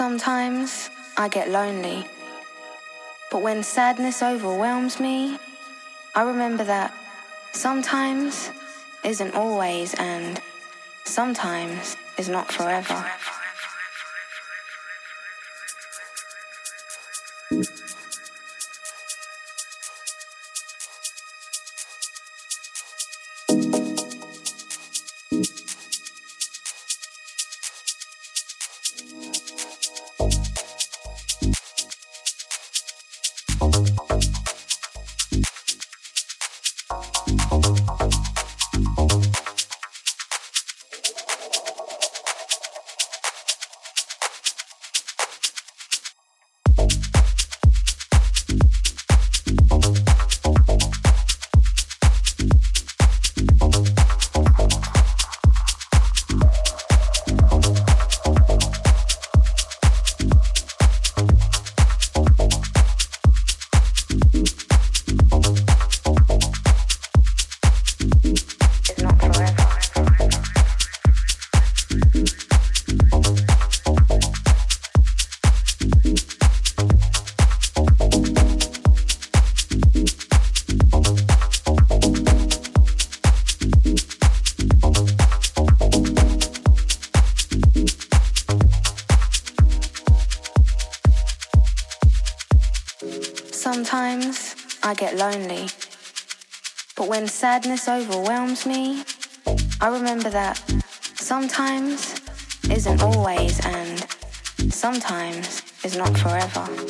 Sometimes I get lonely. But when sadness overwhelms me, I remember that sometimes isn't always and sometimes is not forever. Lonely. But when sadness overwhelms me, I remember that sometimes isn't always and sometimes is not forever.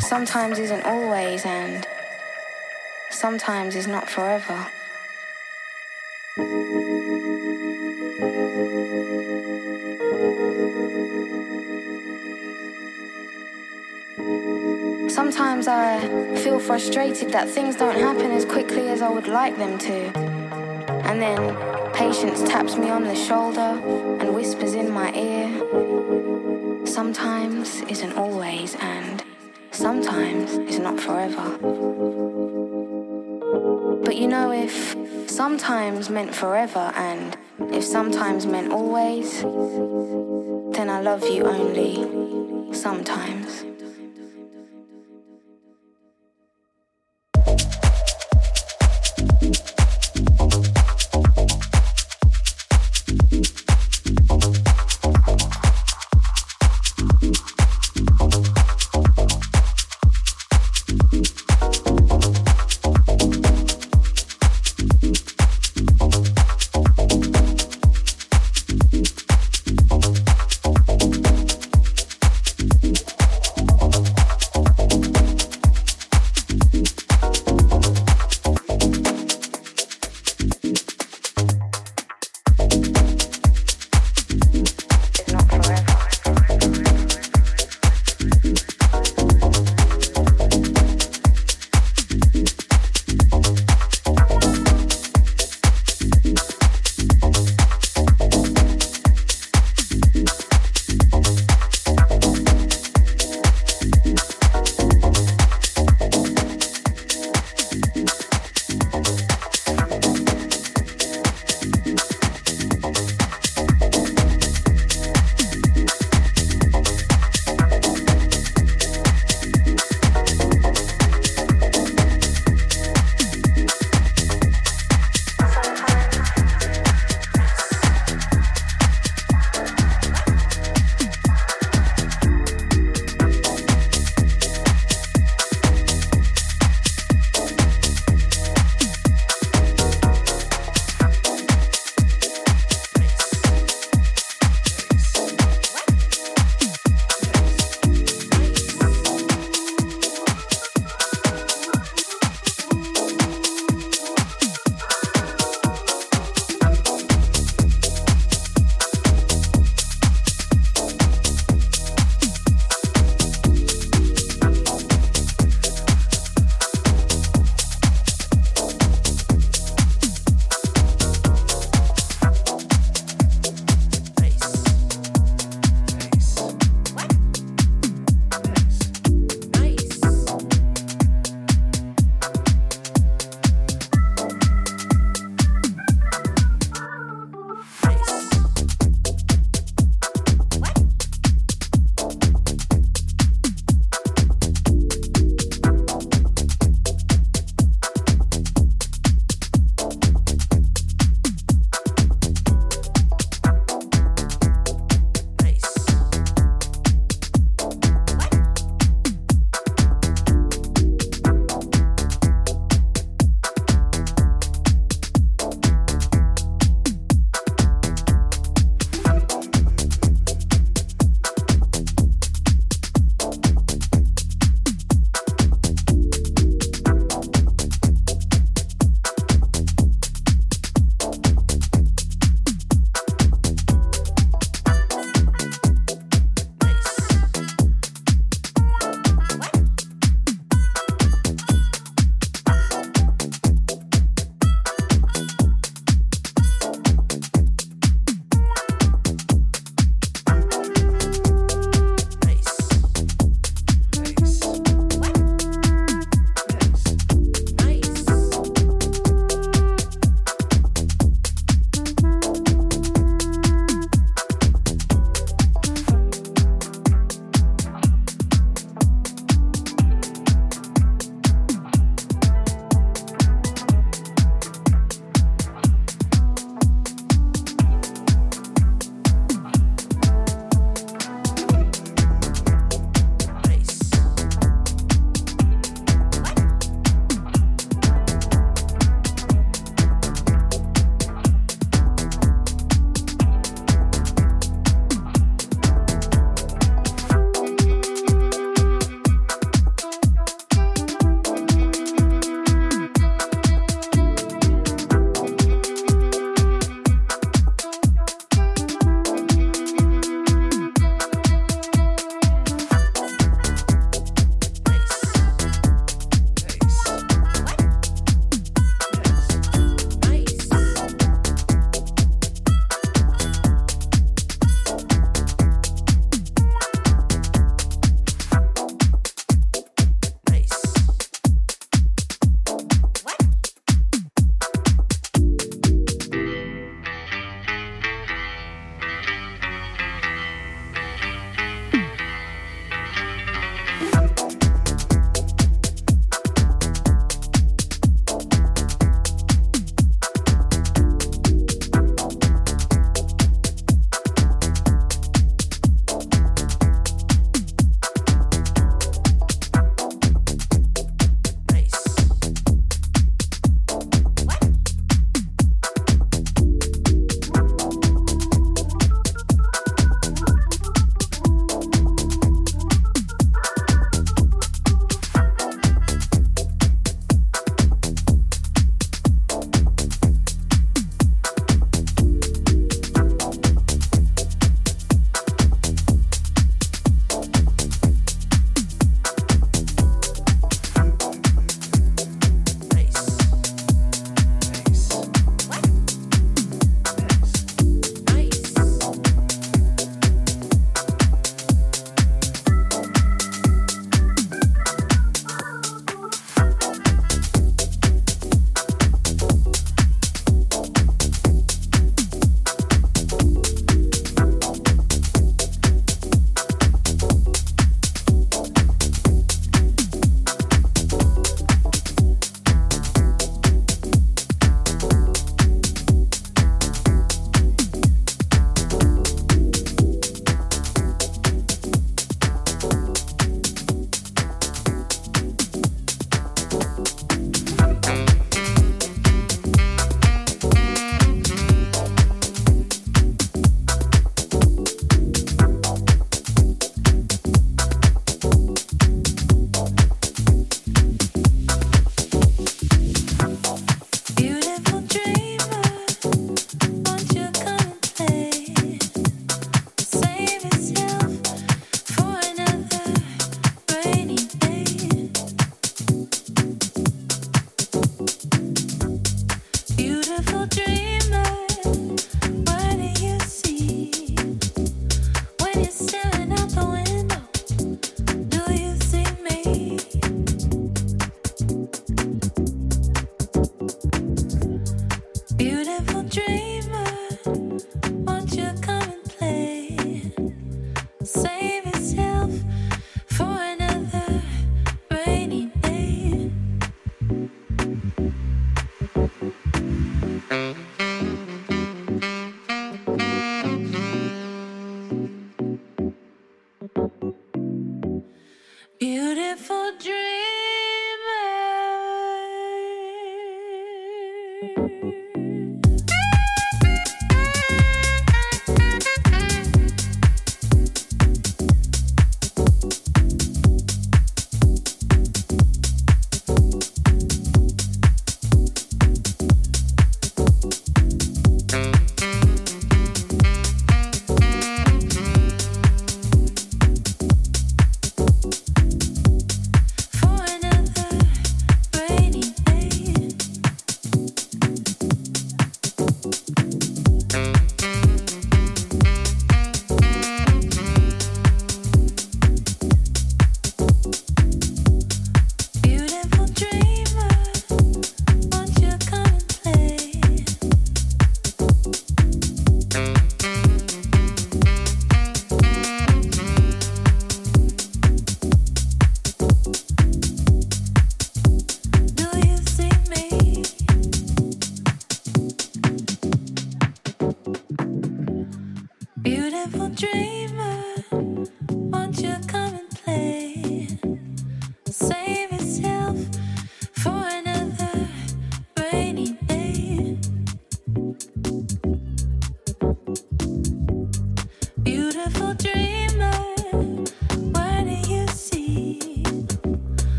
sometimes isn't always and sometimes is not forever. Sometimes I feel frustrated that things don't happen as quickly as I would like them to. And then Patience taps me on the shoulder and whispers in my ear. Sometimes isn't always, and sometimes is not forever. But you know, if sometimes meant forever, and if sometimes meant always, then I love you only sometimes.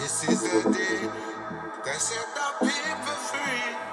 This is the day that set the people free.